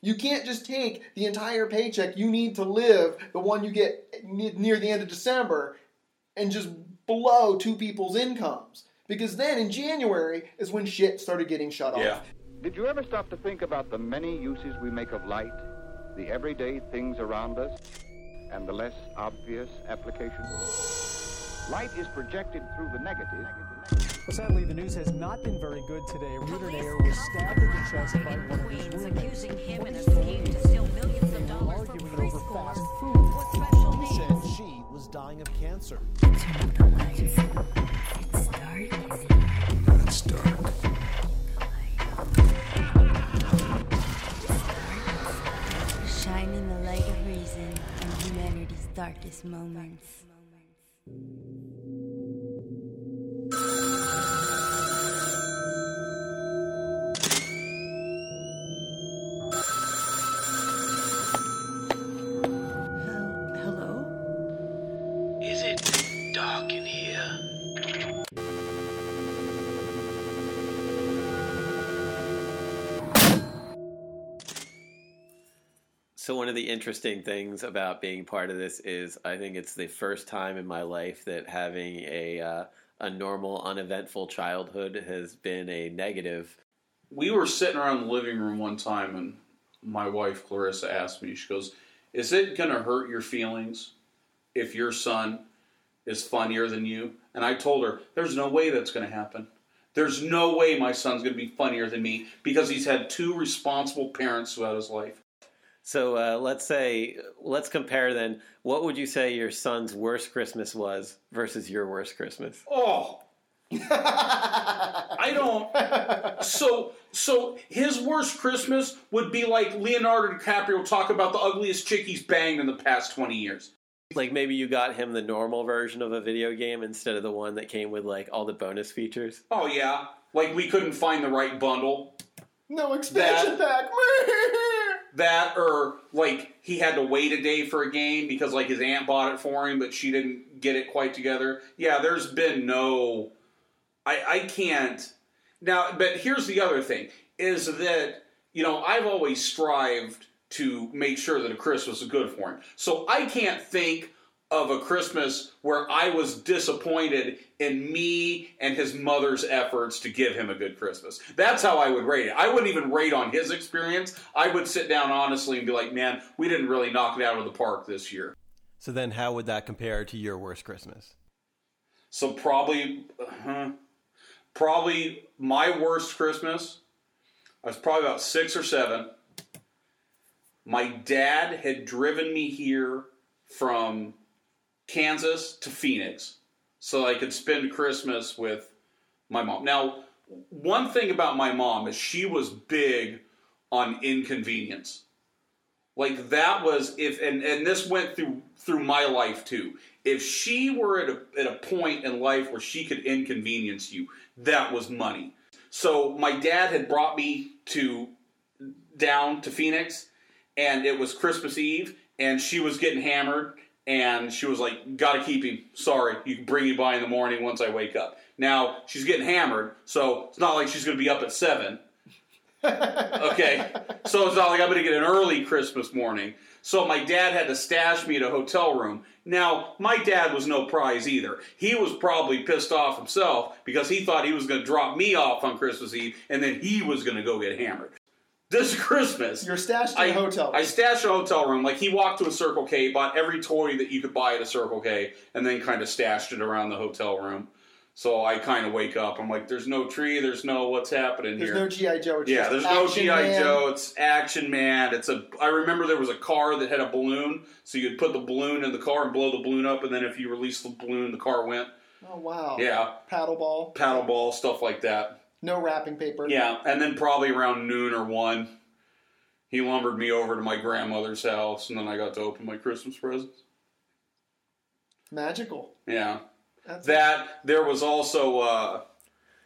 You can't just take the entire paycheck you need to live, the one you get near the end of December, and just blow two people's incomes. Because then in January is when shit started getting shut off. Yeah. Did you ever stop to think about the many uses we make of light, the everyday things around us, and the less obvious applications? Light is projected through the negative. Well, sadly, the news has not been very good today. Mutant was stabbed in the chest by one of his Queens roommates. accusing him and a scheme to steal millions of dollars from Arguing over preschoolers fast food. with special He said she was dying of cancer. It's dark. Shining the light of reason in humanity's darkest moments. So one of the interesting things about being part of this is I think it's the first time in my life that having a uh, a normal, uneventful childhood has been a negative. we were sitting around the living room one time and my wife Clarissa asked me, she goes, Is it going to hurt your feelings if your son is funnier than you? And I told her, There's no way that's going to happen. There's no way my son's going to be funnier than me because he's had two responsible parents throughout his life. So uh, let's say let's compare then. What would you say your son's worst Christmas was versus your worst Christmas? Oh, I don't. So, so his worst Christmas would be like Leonardo DiCaprio talk about the ugliest chick he's banged in the past twenty years. Like maybe you got him the normal version of a video game instead of the one that came with like all the bonus features. Oh yeah, like we couldn't find the right bundle. No expansion pack. That or like he had to wait a day for a game because like his aunt bought it for him, but she didn't get it quite together. Yeah, there's been no. I I can't now. But here's the other thing: is that you know I've always strived to make sure that a Christmas is good for him. So I can't think of a Christmas where I was disappointed in me and his mother's efforts to give him a good Christmas. That's how I would rate it. I wouldn't even rate on his experience. I would sit down honestly and be like, man, we didn't really knock it out of the park this year. So then, how would that compare to your worst Christmas? So probably, uh, probably my worst Christmas. I was probably about six or seven. My dad had driven me here from Kansas to Phoenix so I could spend Christmas with my mom. Now, one thing about my mom is she was big on inconvenience. Like that was if and, and this went through through my life too. If she were at a at a point in life where she could inconvenience you, that was money. So my dad had brought me to down to Phoenix and it was Christmas Eve and she was getting hammered and she was like, "Gotta keep him. Sorry, you can bring him by in the morning once I wake up." Now she's getting hammered, so it's not like she's gonna be up at seven. okay, so it's not like I'm gonna get an early Christmas morning. So my dad had to stash me at a hotel room. Now my dad was no prize either. He was probably pissed off himself because he thought he was gonna drop me off on Christmas Eve and then he was gonna go get hammered. This Christmas, You're stashed in I, a hotel. I stashed a hotel room. Like he walked to a Circle K, bought every toy that you could buy at a Circle K, and then kind of stashed it around the hotel room. So I kind of wake up. I'm like, "There's no tree. There's no what's happening There's here." no GI Joe. It's yeah, there's no GI. Joe. It's Action Man. It's a. I remember there was a car that had a balloon, so you'd put the balloon in the car and blow the balloon up, and then if you release the balloon, the car went. Oh wow. Yeah, paddle ball, paddle ball stuff like that. No wrapping paper. Yeah, and then probably around noon or one, he lumbered me over to my grandmother's house, and then I got to open my Christmas presents. Magical. Yeah, That's that there was also uh,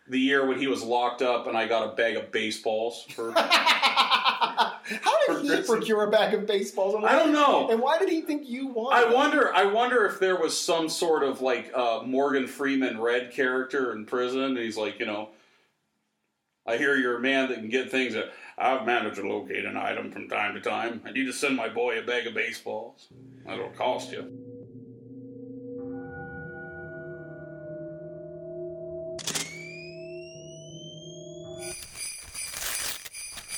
the year when he was locked up, and I got a bag of baseballs for. How did he Christmas. procure a bag of baseballs? I don't know. And why did he think you wanted? I wonder. I wonder if there was some sort of like uh, Morgan Freeman red character in prison. And he's like, you know, I hear you're a man that can get things that I've managed to locate an item from time to time. I need to send my boy a bag of baseballs. That'll cost you.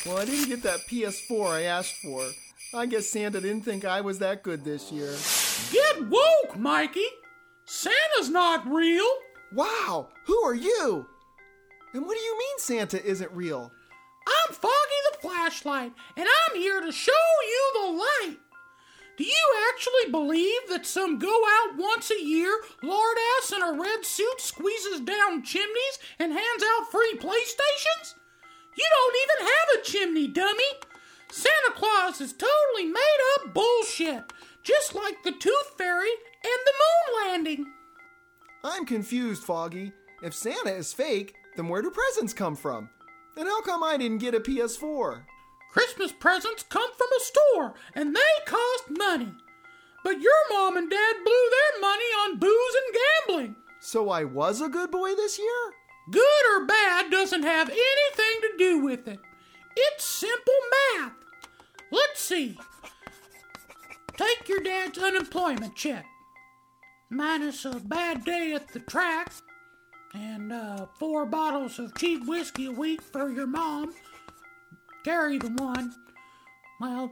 Well, I didn't get that PS4 I asked for. I guess Santa didn't think I was that good this year. Get woke, Mikey! Santa's not real! Wow, who are you? And what do you mean Santa isn't real? I'm Foggy the Flashlight, and I'm here to show you the light. Do you actually believe that some go out once a year, lord ass in a red suit squeezes down chimneys and hands out free PlayStations? You don't even have a chimney, dummy! Santa Claus is totally made up bullshit, just like the Tooth Fairy and the moon landing. I'm confused, Foggy. If Santa is fake, then where do presents come from? And how come I didn't get a PS4? Christmas presents come from a store, and they cost money. But your mom and dad blew their money on booze and gambling. So I was a good boy this year? Good or bad doesn't have anything to do with it. It's simple math. Let's see. Take your dad's unemployment check, minus a bad day at the track, and uh, four bottles of cheap whiskey a week for your mom. Carry the one. Well,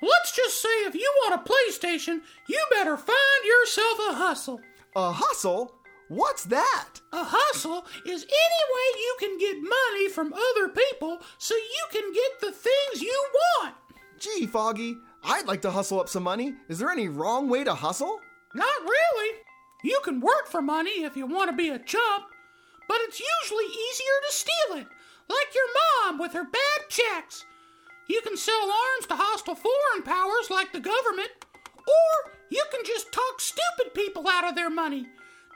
let's just say if you want a PlayStation, you better find yourself a hustle. A hustle? What's that? A hustle is any way you can get money from other people so you can get the things you want. Gee, Foggy, I'd like to hustle up some money. Is there any wrong way to hustle? Not really. You can work for money if you want to be a chump, but it's usually easier to steal it, like your mom with her bad checks. You can sell arms to hostile foreign powers like the government, or you can just talk stupid people out of their money.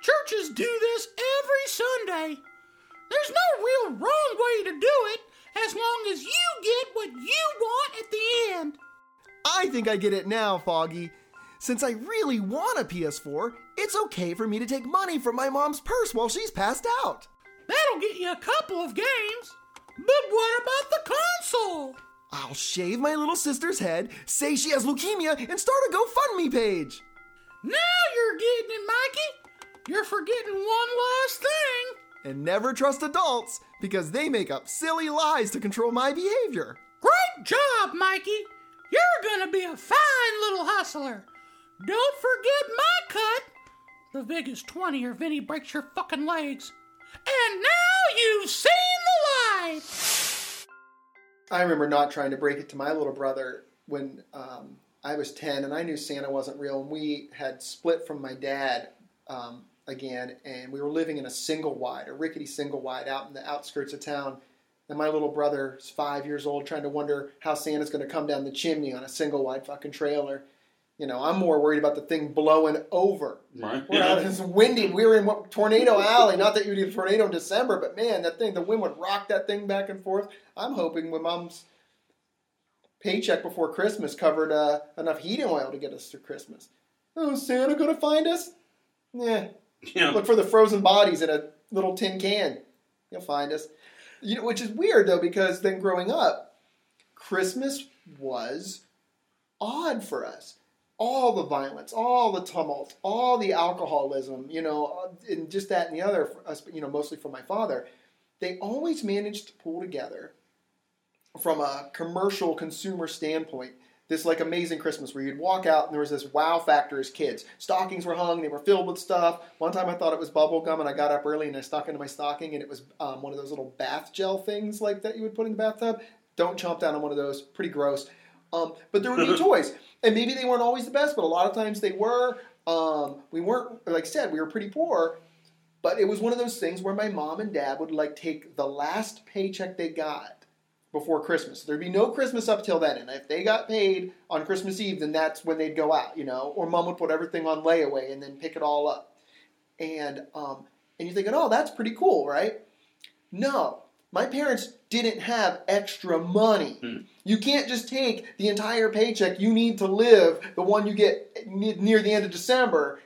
Churches do this every Sunday. There's no real wrong way to do it as long as you get what you want at the end. I think I get it now, Foggy. Since I really want a PS4, it's okay for me to take money from my mom's purse while she's passed out. That'll get you a couple of games. But what about the console? I'll shave my little sister's head, say she has leukemia, and start a GoFundMe page. Now you're getting it, Mikey. You're forgetting one last thing. And never trust adults because they make up silly lies to control my behavior. Great job, Mikey. You're gonna be a fine little hustler. Don't forget my cut. The Vig is 20 or Vinny breaks your fucking legs. And now you've seen the light. I remember not trying to break it to my little brother when um, I was 10 and I knew Santa wasn't real. And we had split from my dad um, again, and we were living in a single wide, a rickety single wide out in the outskirts of town. And my little brother's five years old, trying to wonder how Santa's going to come down the chimney on a single wide fucking trailer. You know, I'm more worried about the thing blowing over. Right. We're out in this windy. We were in what, Tornado Alley. Not that you would get a tornado in December, but man, that thing, the wind would rock that thing back and forth. I'm hoping when Mom's paycheck before Christmas covered uh, enough heating oil to get us through Christmas. Oh, Santa going to find us? Yeah. Yeah. Look for the frozen bodies in a little tin can. He'll find us. You know, which is weird though, because then growing up, Christmas was odd for us. All the violence, all the tumult, all the alcoholism, you know, and just that and the other, you know, mostly from my father. They always managed to pull together from a commercial consumer standpoint this like amazing Christmas where you'd walk out and there was this wow factor as kids. Stockings were hung, they were filled with stuff. One time I thought it was bubble gum and I got up early and I stuck into my stocking and it was um, one of those little bath gel things like that you would put in the bathtub. Don't chomp down on one of those, pretty gross. Um, but there would be toys, and maybe they weren't always the best, but a lot of times they were. Um, we weren't, like I said, we were pretty poor, but it was one of those things where my mom and dad would like take the last paycheck they got before Christmas. There'd be no Christmas up till then, and if they got paid on Christmas Eve, then that's when they'd go out, you know. Or mom would put everything on layaway and then pick it all up. And um, and you're thinking, oh, that's pretty cool, right? No, my parents didn't have extra money. Hmm. You can't just take the entire paycheck you need to live, the one you get near the end of December,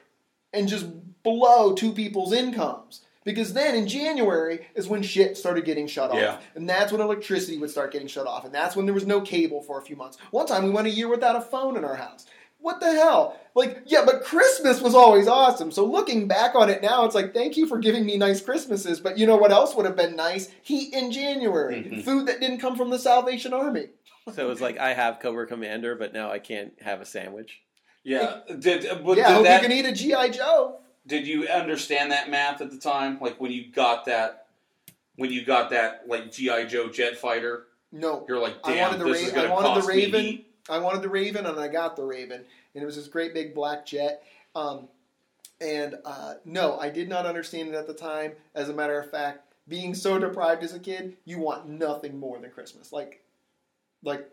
and just blow two people's incomes Because then in January is when shit started getting shut off. Yeah. And that's when electricity would start getting shut off. And that's when there was no cable for a few months. One time we went a year without a phone in our house. What the hell? Like, yeah, but Christmas was always awesome. So looking back on it now, it's like, thank you for giving me nice Christmases. But you know what else would have been nice? Heat in January. Mhm. Food that didn't come from the Salvation Army. So it was like I have Cobra Commander, but now I can't have a sandwich. Yeah. Did, but yeah, I did, hope that, you can eat a G.I. Joe. did you understand that math at the time? Like when you got that, when you got that like GI Joe jet fighter, No. you're like, I wanted the this is going I to wanted cost the me Raven. I wanted the Raven, and I got the Raven, and it was this great big black jet. Um, and uh, no, I did not understand it at the time. As a matter of fact, being so deprived as a kid, you want nothing more than Christmas. Like, like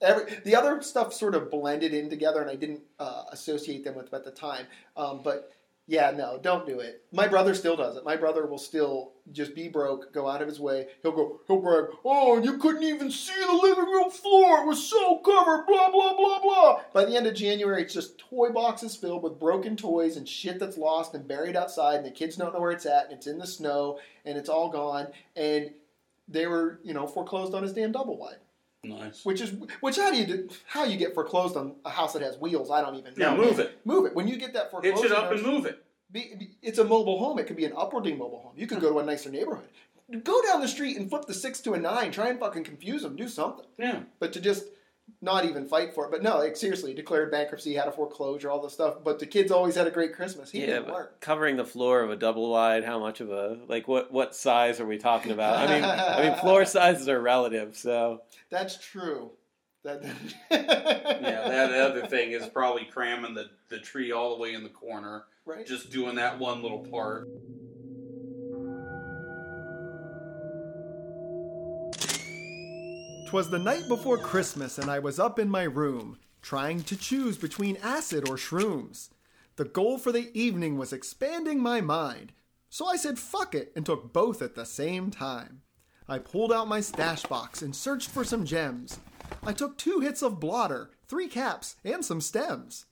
every the other stuff sort of blended in together, and I didn't uh, associate them with at the time. Um, but yeah, no, don't do it. My brother still does it. My brother will still just be broke, go out of his way. He'll go, he'll brag, oh, you couldn't even see the living room floor. It was so covered, blah, blah, blah, blah. By the end of January, it's just toy boxes filled with broken toys and shit that's lost and buried outside, and the kids don't know where it's at, and it's in the snow, and it's all gone. And they were, you know, foreclosed on his damn double wide. Nice. Which is which? How do you do? How you get foreclosed on a house that has wheels? I don't even know. Yeah, move it. Move it. When you get that foreclosed, Hitch it up and move it. be, be- it's a mobile home. It could be an upwardly mobile home. You could go to a nicer neighborhood. Go down the street and flip the six to a nine. Try and fucking confuse them. Do something. Yeah. But to just not even fight for it. But no, like seriously, declared bankruptcy, had a foreclosure, all this stuff. But the kids always had a great Christmas. He yeah, didn't work. covering the floor of a double wide. How much of a like what what size are we talking about? I mean, I mean floor sizes are relative. So That's true. That. Yeah, that other thing is probably cramming the, the tree all the way in the corner. Right. Just doing that one little part. Twas the night before Christmas, and I was up in my room, trying to choose between acid or shrooms. The goal for the evening was expanding my mind, so I said fuck it and took both at the same time. I pulled out my stash box and searched for some gems. I took two hits of blotter, three caps, and some stems.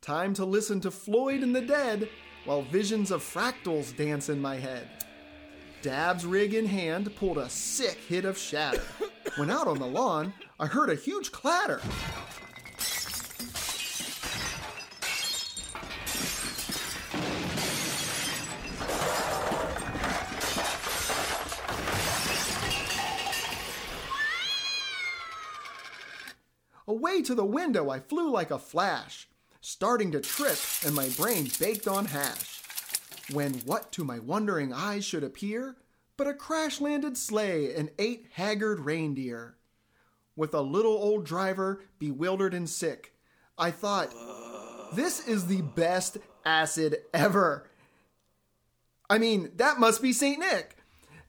Time to listen to Floyd and the Dead while visions of fractals dance in my head. Dab's rig in hand pulled a sick hit of shatter. When out on the lawn, I heard a huge clatter. Away to the window, I flew like a flash, starting to trip, and my brain baked on hash. When what to my wondering eyes should appear but a crash landed sleigh and eight haggard reindeer. With a little old driver, bewildered and sick, I thought, this is the best acid ever. I mean, that must be St. Nick.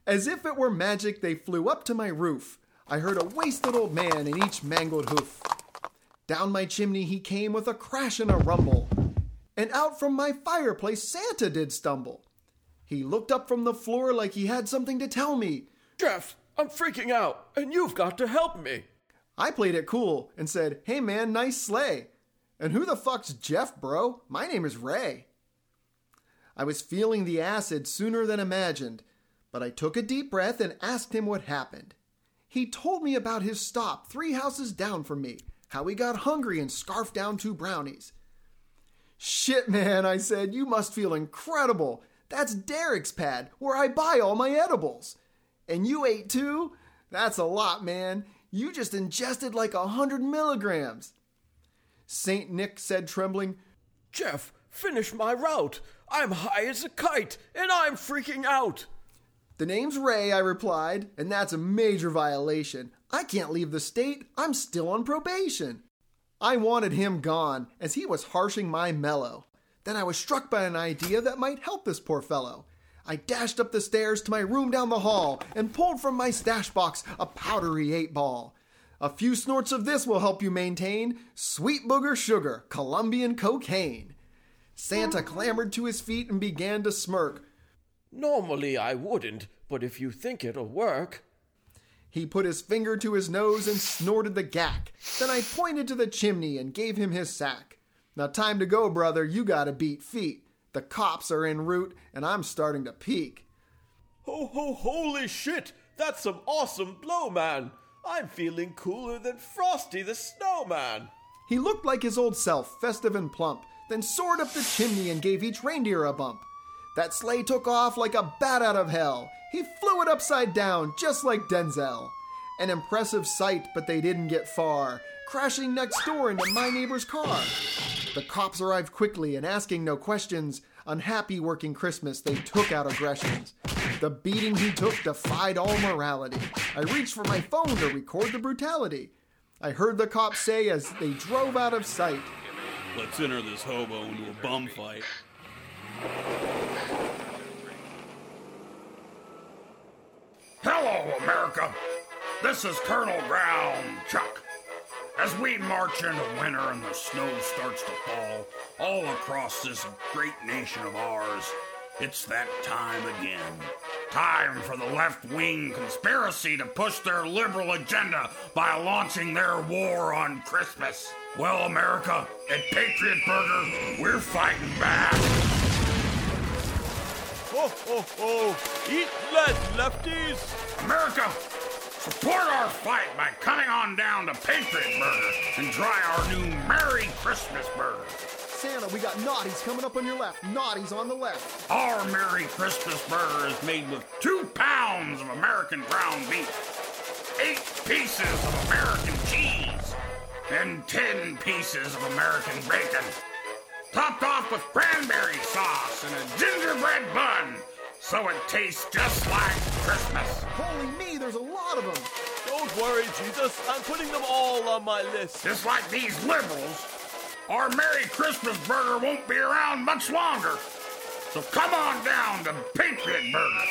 As if it were magic, they flew up to my roof. I heard a wasted old man in each mangled hoof. Down my chimney he came with a crash and a rumble, and out from my fireplace Santa did stumble. He looked up from the floor like he had something to tell me. Jeff, I'm freaking out, and you've got to help me. I played it cool and said, Hey man, nice sleigh. And who the fuck's Jeff, bro? My name is Ray. I was feeling the acid sooner than imagined, but I took a deep breath and asked him what happened. He told me about his stop three houses down from me, how he got hungry and scarfed down two brownies. Shit, man, I said, you must feel incredible. That's Derek's pad, where I buy all my edibles. And you ate too? That's a lot, man. You just ingested like a hundred milligrams. St. Nick said, trembling, Jeff, finish my route. I'm high as a kite, and I'm freaking out. The name's Ray, I replied, and that's a major violation. I can't leave the state. I'm still on probation. I wanted him gone, as he was harshing my mellow. Then I was struck by an idea that might help this poor fellow. I dashed up the stairs to my room down the hall and pulled from my stash box a powdery eight ball. A few snorts of this will help you maintain sweet booger sugar, Colombian cocaine. Santa clambered to his feet and began to smirk. Normally I wouldn't, but if you think it'll work. He put his finger to his nose and snorted the gack. Then I pointed to the chimney and gave him his sack. Now, time to go, brother. You gotta beat feet. The cops are en route, and I'm starting to peak. Ho ho holy shit! That's some awesome blow, man! I'm feeling cooler than Frosty the Snowman! He looked like his old self, festive and plump, then soared up the chimney and gave each reindeer a bump. That sleigh took off like a bat out of hell. He flew it upside down, just like Denzel. An impressive sight, but they didn't get far, crashing next door into my neighbor's car. The cops arrived quickly and asking no questions. Unhappy working Christmas, they took out aggressions. The beating he took defied all morality. I reached for my phone to record the brutality. I heard the cops say as they drove out of sight. Let's enter this hobo into a bum fight. Hello, America. This is Colonel Brown Chuck. As we march into winter and the snow starts to fall all across this great nation of ours, it's that time again. Time for the left wing conspiracy to push their liberal agenda by launching their war on Christmas. Well, America, at Patriot Burger, we're fighting back. Ho ho ho! Eat lead, lefties! America, support our fight by coming on down to Patriot Burger and try our new Merry Christmas Burger. Santa, we got naughties coming up on your left, naughties on the left. Our Merry Christmas Burger is made with two pounds of American ground beef, eight pieces of American cheese, and ten pieces of American bacon, topped off with cranberry sauce and a gingerbread bun, so it tastes just like Christmas. Holy me, there's a lot of them. Don't worry, Jesus. I'm putting them all on my list. Just like these liberals, our Merry Christmas Burger won't be around much longer. So come on down to Patriot Burger.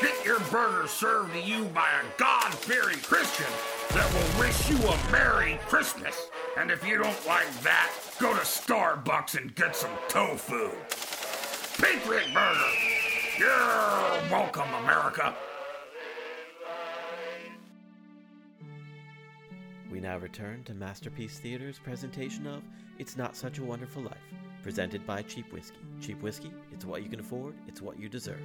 Get your burger served to you by a God fearing Christian that will wish you a Merry Christmas. And if you don't like that, go to Starbucks and get some tofu. Patriot Burger. You're welcome, America. We now return to Masterpiece Theater's presentation of It's Not Such a Wonderful Life, presented by Cheap Whiskey. Cheap Whiskey, it's what you can afford, it's what you deserve.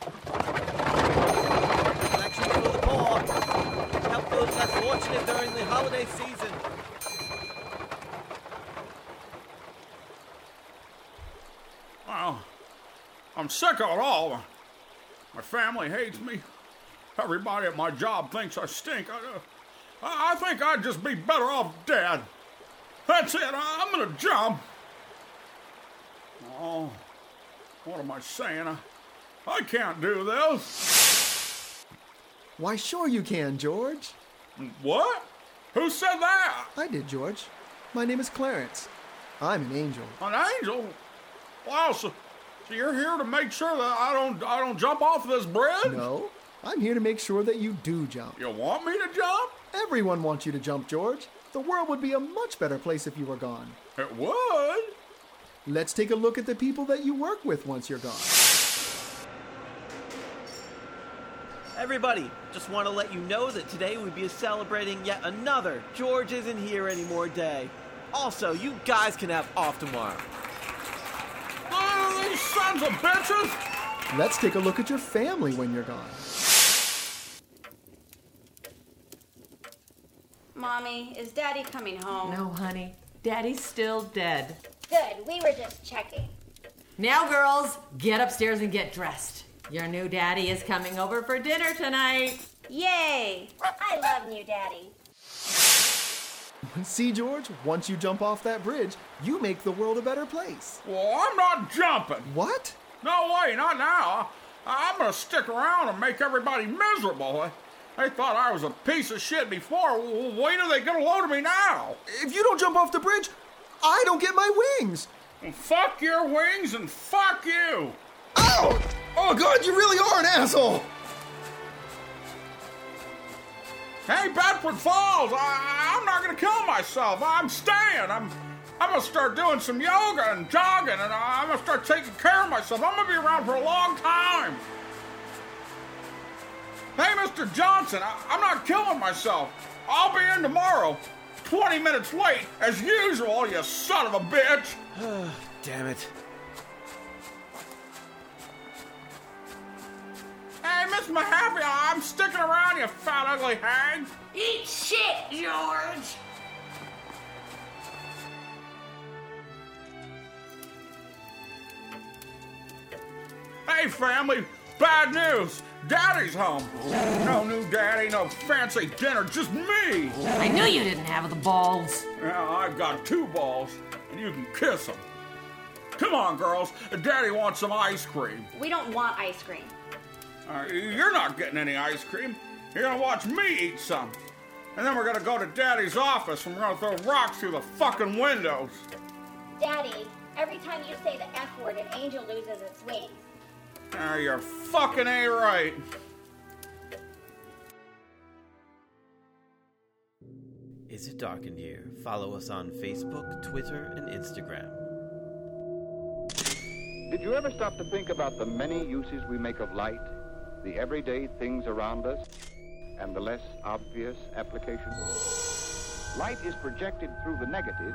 Collection for the poor. Help those less fortunate during the holiday season. Well, I'm sick of it all. My family hates me. Everybody at my job thinks I stink. I, uh, I I think I'd just be better off dead. That's it. I- I'm gonna jump. Oh, what am I saying? I, I can't do this. Why, sure you can, George. What? Who said that? I did, George. My name is Clarence. I'm an angel. An angel? Wow, so, so you're here to make sure that I don't I don't jump off this bridge? No, I'm here to make sure that you do jump. You want me to jump? Everyone wants you to jump, George. The world would be a much better place if you were gone. It would. Let's take a look at the people that you work with once you're gone. Everybody, just want to let you know that today we'd be celebrating yet another George Isn't Here Anymore day. Also, you guys can have off tomorrow. Oh, these sons of bitches! Let's take a look at your family when you're gone. Mommy, is Daddy coming home? No, honey. Daddy's still dead. Good, we were just checking. Now, girls, get upstairs and get dressed. Your new daddy is coming over for dinner tonight. Yay! I love new Daddy. See, George, once you jump off that bridge, you make the world a better place. Well, I'm not jumping. What? No way, not now. I'm gonna stick around and make everybody miserable. They thought I was a piece of shit before. Wait till they get a load of me now. If you don't jump off the bridge, I don't get my wings. Well, fuck your wings and fuck you. Oh! Oh, God, you really are an asshole! Hey, Bedford Falls, I, I'm not gonna kill myself. I'm staying. I'm, I'm gonna start doing some yoga and jogging, and I'm gonna start taking care of myself. I'm gonna be around for a long time. Hey, Mr. Johnson, I, I'm not killing myself. I'll be in tomorrow. 20 minutes late, as usual, you son of a bitch! Damn it. Hey, Miss Mahaffey, I'm sticking around, you fat, ugly hag! Eat shit, George! Hey, family, bad news! Daddy's home! No new daddy, no fancy dinner, just me! I knew you didn't have the balls. Yeah, I've got two balls, and you can kiss them. Come on, girls, Daddy wants some ice cream. We don't want ice cream. Uh, you're not getting any ice cream. You're gonna watch me eat some. And then we're gonna go to Daddy's office and we're gonna throw rocks through the fucking windows. Daddy, every time you say the F word, an angel loses its wings. Ah, you're fucking A right. Is It Dark in Here? Follow us on Facebook, Twitter, and Instagram. Did you ever stop to think about the many uses we make of light, the everyday things around us, and the less obvious applications? Light is projected through the negative